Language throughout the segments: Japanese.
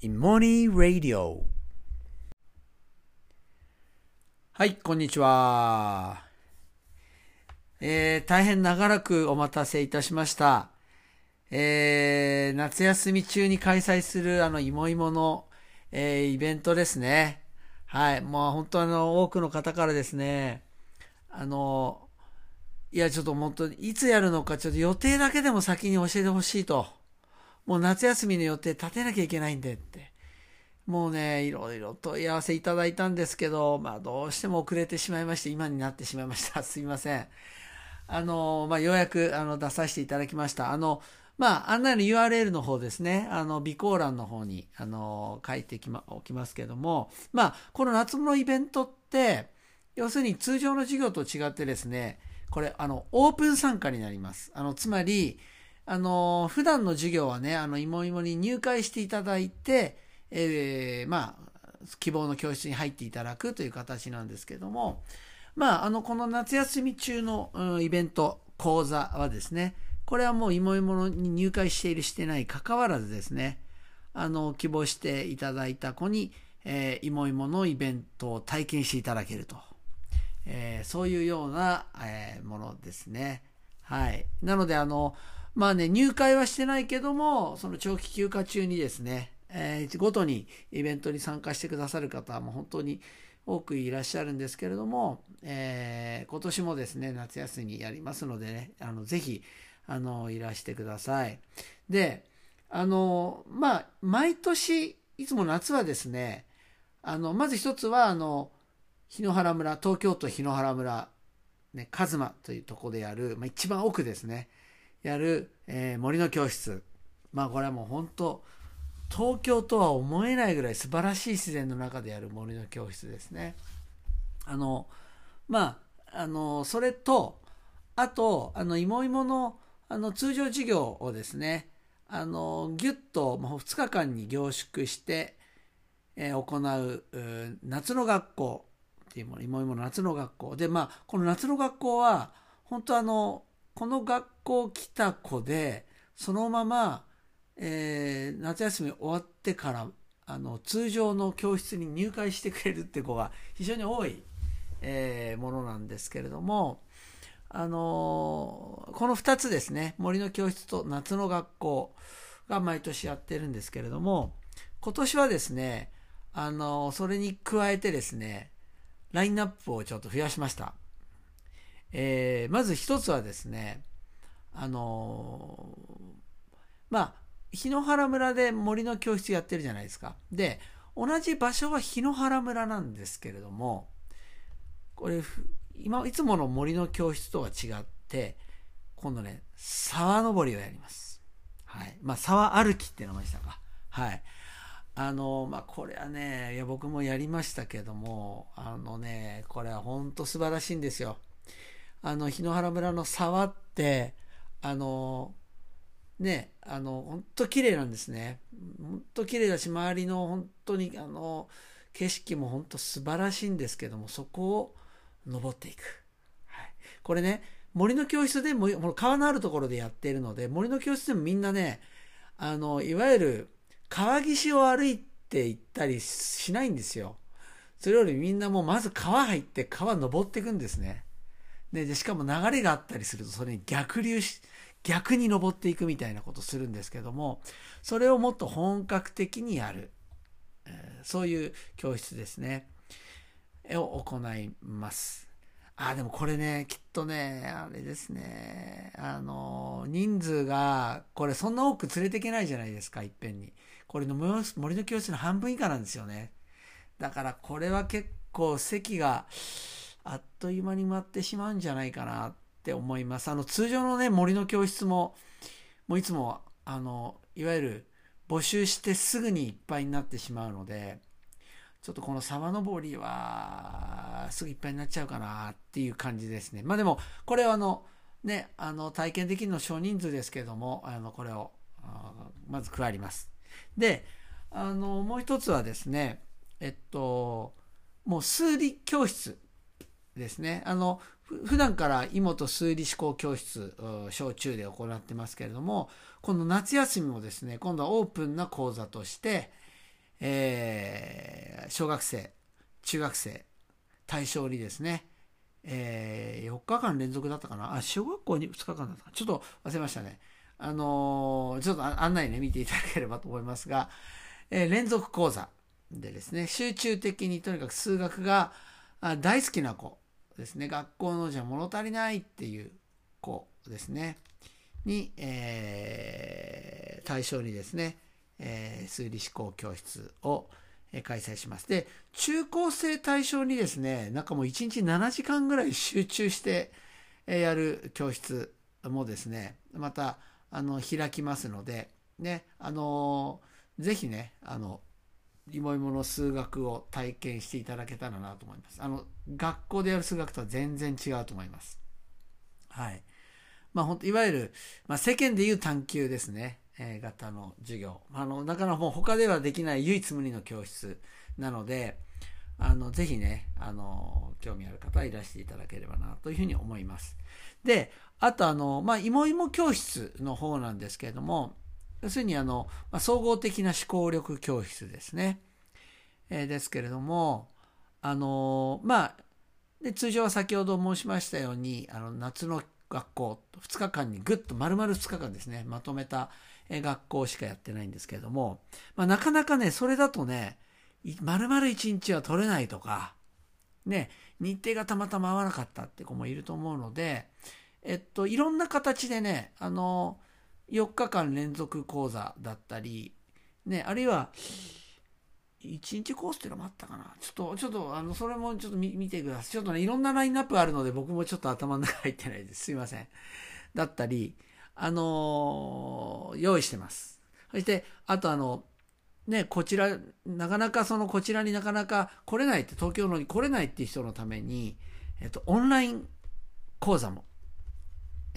イモニー・ラディオはいこんにちはえー、大変長らくお待たせいたしましたえー、夏休み中に開催するあの、いもいもの、えー、イベントですね。はい。もう本当あの、多くの方からですね、あの、いや、ちょっと本当に、いつやるのか、ちょっと予定だけでも先に教えてほしいと。もう夏休みの予定立てなきゃいけないんでって。もうね、いろいろ問い合わせいただいたんですけど、まあどうしても遅れてしまいまして、今になってしまいました。すいません。あの、まあようやくあの出させていただきました。あの、まあ、案内の URL の方ですね、あの、備考欄の方に、あの、書いてきま、おきますけども、まあ、この夏のイベントって、要するに通常の授業と違ってですね、これ、あの、オープン参加になります。あの、つまり、あの、普段の授業はね、あの、いもいもに入会していただいて、えー、まあ、希望の教室に入っていただくという形なんですけども、まあ、あの、この夏休み中の、うん、イベント、講座はですね、これはもういもいもに入会しているしてないかかわらずですね、あの、希望していただいた子に、えー、いもいものイベントを体験していただけると。えー、そういうような、えー、ものですね。はい。なので、あの、まあね、入会はしてないけども、その長期休暇中にですね、えー、ごとにイベントに参加してくださる方も本当に多くいらっしゃるんですけれども、えー、今年もですね、夏休みやりますのでね、あの、ぜひ、あの、いらしてください。で、あの、まあ、毎年、いつも夏はですね、あの、まず一つは、あの、檜原村、東京都檜原村、ね、カズマというとこでやる、まあ、一番奥ですね、やる、えー、森の教室。まあ、これはもう本当、東京とは思えないぐらい素晴らしい自然の中でやる森の教室ですね。あの、まあ、あの、それと、あと、あの、いもいもの、あの通常授業をですねあのぎゅっと2日間に凝縮して、えー、行う夏の学校っていうものいもいもの夏の学校でまあこの夏の学校は本当あのこの学校来た子でそのまま、えー、夏休み終わってからあの通常の教室に入会してくれるって子が非常に多い、えー、ものなんですけれどもあのこの2つですね森の教室と夏の学校が毎年やってるんですけれども今年はですねあのそれに加えてですねラインナップをちょっと増やしました、えー、まず一つはですねあのまあ檜原村で森の教室やってるじゃないですか。で同じ場所は檜原村なんですけれどもこれ今いつもの森の教室とは違って今度ね沢登りをやります。はい。まあ沢歩きって名前でしたか。はい。あのまあこれはねいや僕もやりましたけどもあのねこれは本当素晴らしいんですよ。あの檜原村の沢ってあのねあの本当綺麗なんですね本当綺麗だし周りの本当にあの景色も本当素晴らしいんですけどもそこを登っていく。はい、これね、森の教室でも、川のあるところでやっているので、森の教室でもみんなね、あの、いわゆる川岸を歩いて行ったりしないんですよ。それよりみんなもうまず川入って川登っていくんですね。で、でしかも流れがあったりするとそれに逆流し、逆に登っていくみたいなことするんですけども、それをもっと本格的にやる。えー、そういう教室ですね。を行います。あ、でもこれね、きっとね、あれですね、あの、人数が、これそんな多く連れていけないじゃないですか、いっぺんに。これの森の教室の半分以下なんですよね。だからこれは結構席があっという間に埋まってしまうんじゃないかなって思います。あの、通常のね、森の教室も、もういつも、あの、いわゆる募集してすぐにいっぱいになってしまうので、ちょっとこの沢登りはすぐいっぱいになっちゃうかなっていう感じですね。まあでも、これはあの、ね、あの体験できるの少人数ですけども、あのこれをまず加ります。で、あのもう一つはですね、えっと、もう数理教室ですね。あの、普段から妹数理思考教室、小中で行ってますけれども、この夏休みもですね、今度はオープンな講座として、えー、小学生、中学生対象にですね、えー、4日間連続だったかな？あ、小学校に2日間だったちょっと忘れましたね。あのー、ちょっと案内ね、見ていただければと思いますが、えー、連続講座でですね、集中的にとにかく数学が大好きな子ですね、学校のじゃ物足りないっていう子ですね、に、えー、対象にですね、えー、数理思考教室を開催します。で、中高生対象にですね、なんかもう1日7時間ぐらい集中してやる教室もですね、また、あの、開きますので、ね、あの、ぜひね、あの、いもいもの数学を体験していただけたらなと思います。あの、学校でやる数学とは全然違うと思います。はい。まあ本当、いわゆる、まあ世間でいう探究ですね。えー、型の授業。あの、なかなかもう他ではできない唯一無二の教室なので、あの、ぜひね、あの、興味ある方はいらしていただければなというふうに思います。で、あとあの、まあ、いもいも教室の方なんですけれども、要するにあの、まあ、総合的な思考力教室ですね。えー、ですけれども、あのまあ、で通常は先ほど申しましたように、あの夏の学校、2日間にぐっと丸々2日間ですね、まとめた学校しかやってないんですけれども、まあ、なかなかね、それだとね、丸々1日は取れないとか、ね、日程がたまたま合わなかったって子もいると思うので、えっと、いろんな形でね、あの、4日間連続講座だったり、ね、あるいは、1日コースっていうのもあったかな。ちょっと、ちょっと、あの、それもちょっと見てください。ちょっとね、いろんなラインナップあるので、僕もちょっと頭の中入ってないです。すいません。だったり、あのー、用意してます。そして、あとあの、ね、こちら、なかなかその、こちらになかなか来れないって、東京のに来れないっていう人のために、えっと、オンライン講座も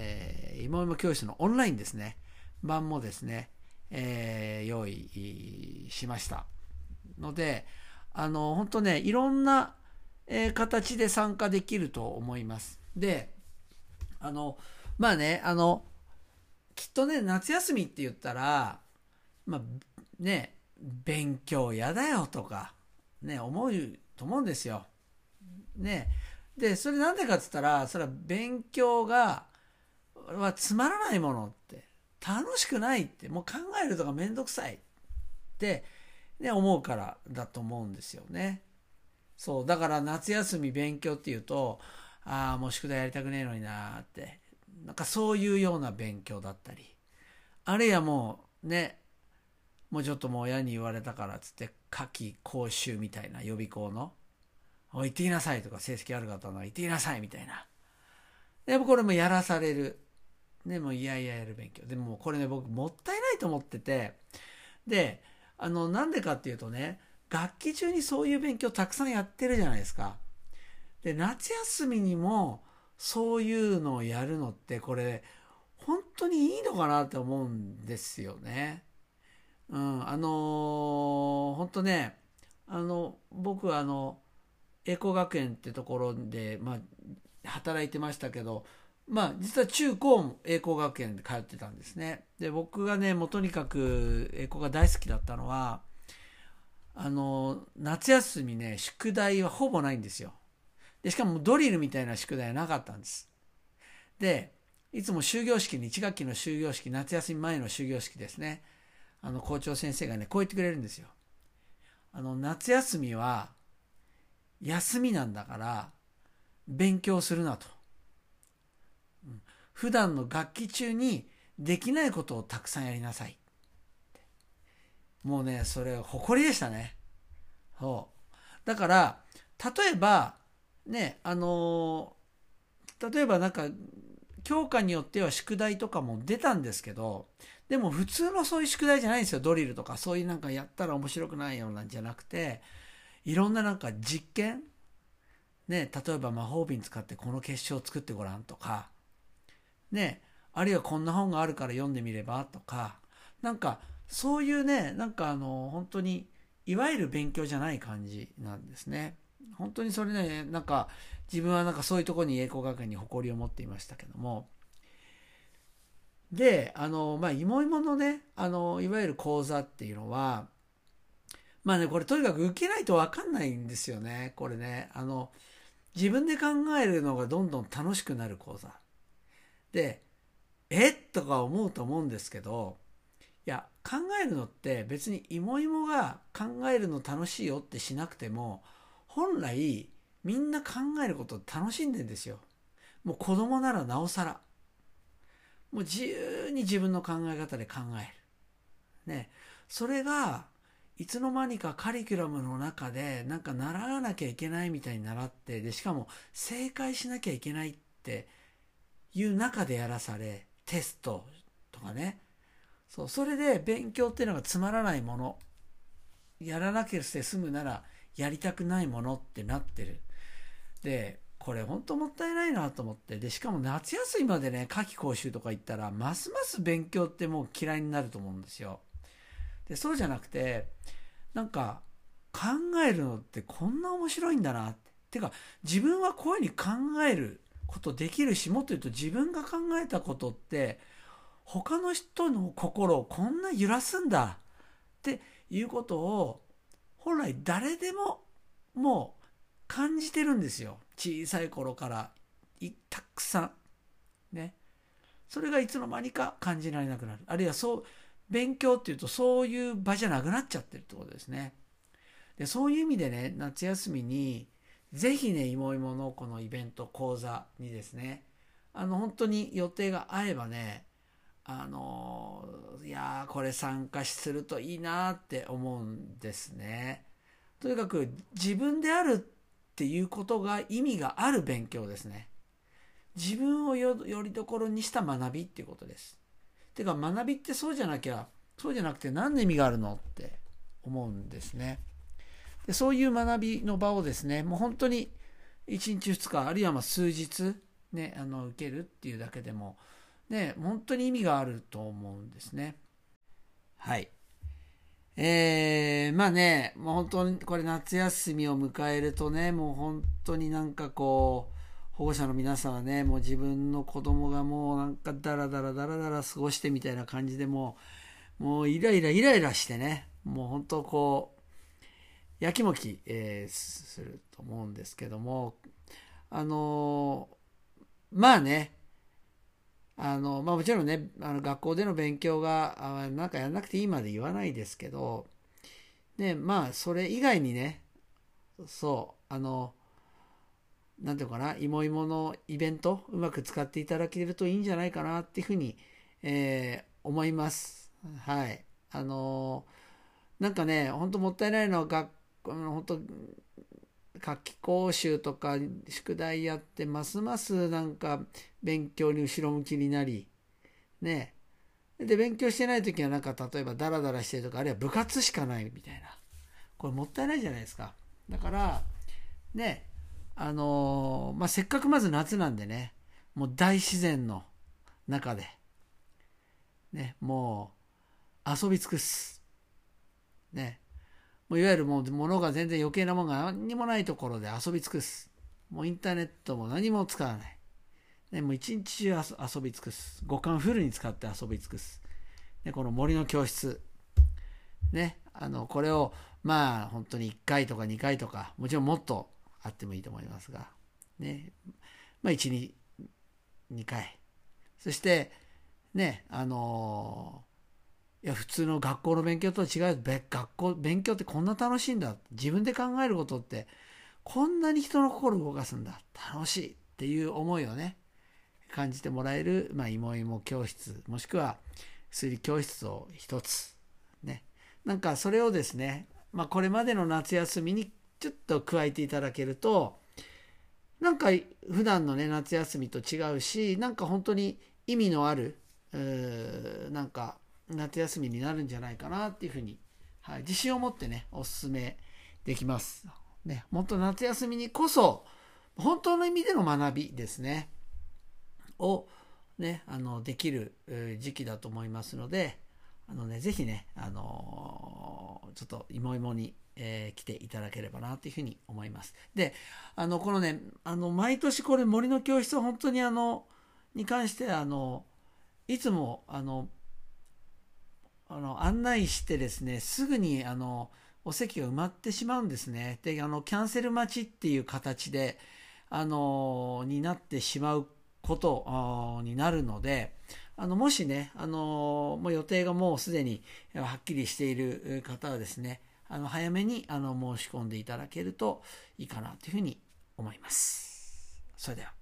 えー、今今教室のオンラインですね、版もですね、えー、用意しました。ので、あの、本当ね、いろんな、えー、形で参加できると思います。で、あの、まあね、あの、きっとね、夏休みって言ったら、まあ、ね、勉強嫌だよとか、ね、思うと思うんですよ。ね。で、それなんでかっつったら、それは勉強が、はつまらないものって楽しくないってもう考えるとかめんどくさいって、ね、思うからだと思うんですよね。そうだから夏休み勉強っていうとああもう宿題やりたくねえのになーってなんかそういうような勉強だったりあるいはもうねもうちょっともう親に言われたからっつって夏季講習みたいな予備校の「お行ってきなさい」とか成績ある方の「行ってきなさい」みたいな。やっぱこれもやらされるでもいやいややる勉強。でもこれね僕もったいないと思ってて。であのなんでかっていうとね楽器中にそういう勉強たくさんやってるじゃないですか。で夏休みにもそういうのをやるのってこれ本当にいいのかなって思うんですよね。うんあのー、本当ねあの僕はあの栄光学園ってところで、まあ、働いてましたけどまあ、実は中高も栄光学園で通ってたんですね。で、僕がね、もうとにかく栄光が大好きだったのは、あの、夏休みね、宿題はほぼないんですよ。で、しかもドリルみたいな宿題はなかったんです。で、いつも終業式に、1学期の終業式、夏休み前の終業式ですね。あの、校長先生がね、こう言ってくれるんですよ。あの、夏休みは、休みなんだから、勉強するなと。普段の楽器中にできないことをたくさんやりなさい。もうね、それ誇りでしたね。そう。だから、例えば、ね、あのー、例えばなんか、教科によっては宿題とかも出たんですけど、でも普通のそういう宿題じゃないんですよ。ドリルとか、そういうなんかやったら面白くないようなんじゃなくて、いろんななんか実験ね、例えば魔法瓶使ってこの結晶を作ってごらんとか、ね、あるいはこんな本があるから読んでみればとか、なんかそういうね、なんかあの、本当に、いわゆる勉強じゃない感じなんですね。本当にそれね、なんか自分はなんかそういうとこに栄光学園に誇りを持っていましたけども、で、あの、まあ、いもいものね、あの、いわゆる講座っていうのは、まあね、これとにかく受けないとわかんないんですよね。これね。あの、自分で考えるのがどんどん楽しくなる講座。で、え？っとか思うと思うんですけど、いや、考えるのって別にいもいもが考えるの楽しいよってしなくても、本来みんな考えること楽しんでんですよ。もう子供ならなおさら。もう自由に自分の考え方で考える。ね。それが、いつの間にかカリキュラムの中でなんか習わなきゃいけないみたいに習ってでしかも正解しなきゃいけないっていう中でやらされテストとかね。そうそれで勉強っていうのがつまらないもの。やらなきゃして済むならやりたくないものってなってる。でこれ本当もったいないなと思って。でしかも夏休みまでね夏季講習とか行ったらますます勉強ってもう嫌いになると思うんですよ。でそうじゃなくてなんか考えるのってこんな面白いんだなって。てか自分はこういうふうに考えることできるしもっと言うと自分が考えたことって他の人の心をこんな揺らすんだっていうことを本来誰でももう感じてるんですよ。小さい頃からたくさんね。それがいつの間にか感じられなくなる。あるいはそう勉強っていうとそういう場じゃなくなっちゃってるってことですね。でそういう意味でね夏休みにぜひねいもいものこのイベント講座にですねあの本当に予定が合えばねあのいやこれ参加するといいなって思うんですね。とにかく自分であるっていうことが意味がある勉強ですね。自分をよりどころにした学びっていうことです。てか学びってそうじゃなきゃそうじゃなくて何の意味があるのって思うんですね。でそういう学びの場をですねもう本当に1日2日あるいはま数日、ね、あの受けるっていうだけでも、ね、本当に意味があると思うんですね。はい。えー、まあね、もう本当にこれ夏休みを迎えるとね、もう本当になんかこう、保護者の皆さんはね、もう自分の子供がもうなんかダラダラダラダラ過ごしてみたいな感じでもう、もうイライライライラしてね、もう本当こう、やきもき、えー、すると思うんですけども、あのー、まあね、あの、まあもちろんね、あの学校での勉強が、あなんかやんなくていいまで言わないですけど、ね、まあそれ以外にね、そう、あの、なんていうかな、いもいものイベント、うまく使っていただけるといいんじゃないかなっていうふうに、えー、思います。はい。あのー、なんかね、ほんともったいないのは、学本当夏期講習とか宿題やって、ますますなんか勉強に後ろ向きになり、ね。で、勉強してない時はなんか例えばダラダラしてるとか、あるいは部活しかないみたいな。これもったいないじゃないですか。だから、ね、あのー、まあ、せっかくまず夏なんでね、もう大自然の中で、ね、もう遊び尽くす。ね。もういわゆるもう物が全然余計なものが何にもないところで遊び尽くす。もうインターネットも何も使わない。ね、もう一日中遊び尽くす。五感フルに使って遊び尽くす。ね、この森の教室。ね、あの、これを、まあ、本当に1回とか2回とか、もちろんもっとあってもいいと思いますが、ね、まあ、1、2、2回。そして、ね、あのー、いや、普通の学校の勉強とは違う。学校、勉強ってこんな楽しいんだ。自分で考えることって、こんなに人の心を動かすんだ。楽しいっていう思いをね、感じてもらえる、まあ、いもいも教室、もしくは、推理教室を一つ。ね。なんか、それをですね、まあ、これまでの夏休みにちょっと加えていただけるとなんか普段のね夏休みと違うしなんか本当に意味のあるうなんか夏休みになるんじゃないかなっていうふうに、はい、自信を持ってねおすすめできます。ね、本当夏休みにこそ本当の意味での学びですねをねあのできる時期だと思いますのであのねぜひねあのちょっといもいもにえー、来ていただければなというふうに思います。で、あの、このね、あの、毎年これ森の教室は本当にあの、に関してあの、いつもあの、あの案内してですね、すぐにあの、お席が埋まってしまうんですね。で、あの、キャンセル待ちっていう形で、あの、になってしまうことになるので、あの、もしね、あの、もう予定がもうすでにはっきりしている方はですね、あの、早めに、あの、申し込んでいただけるといいかなというふうに思います。それでは。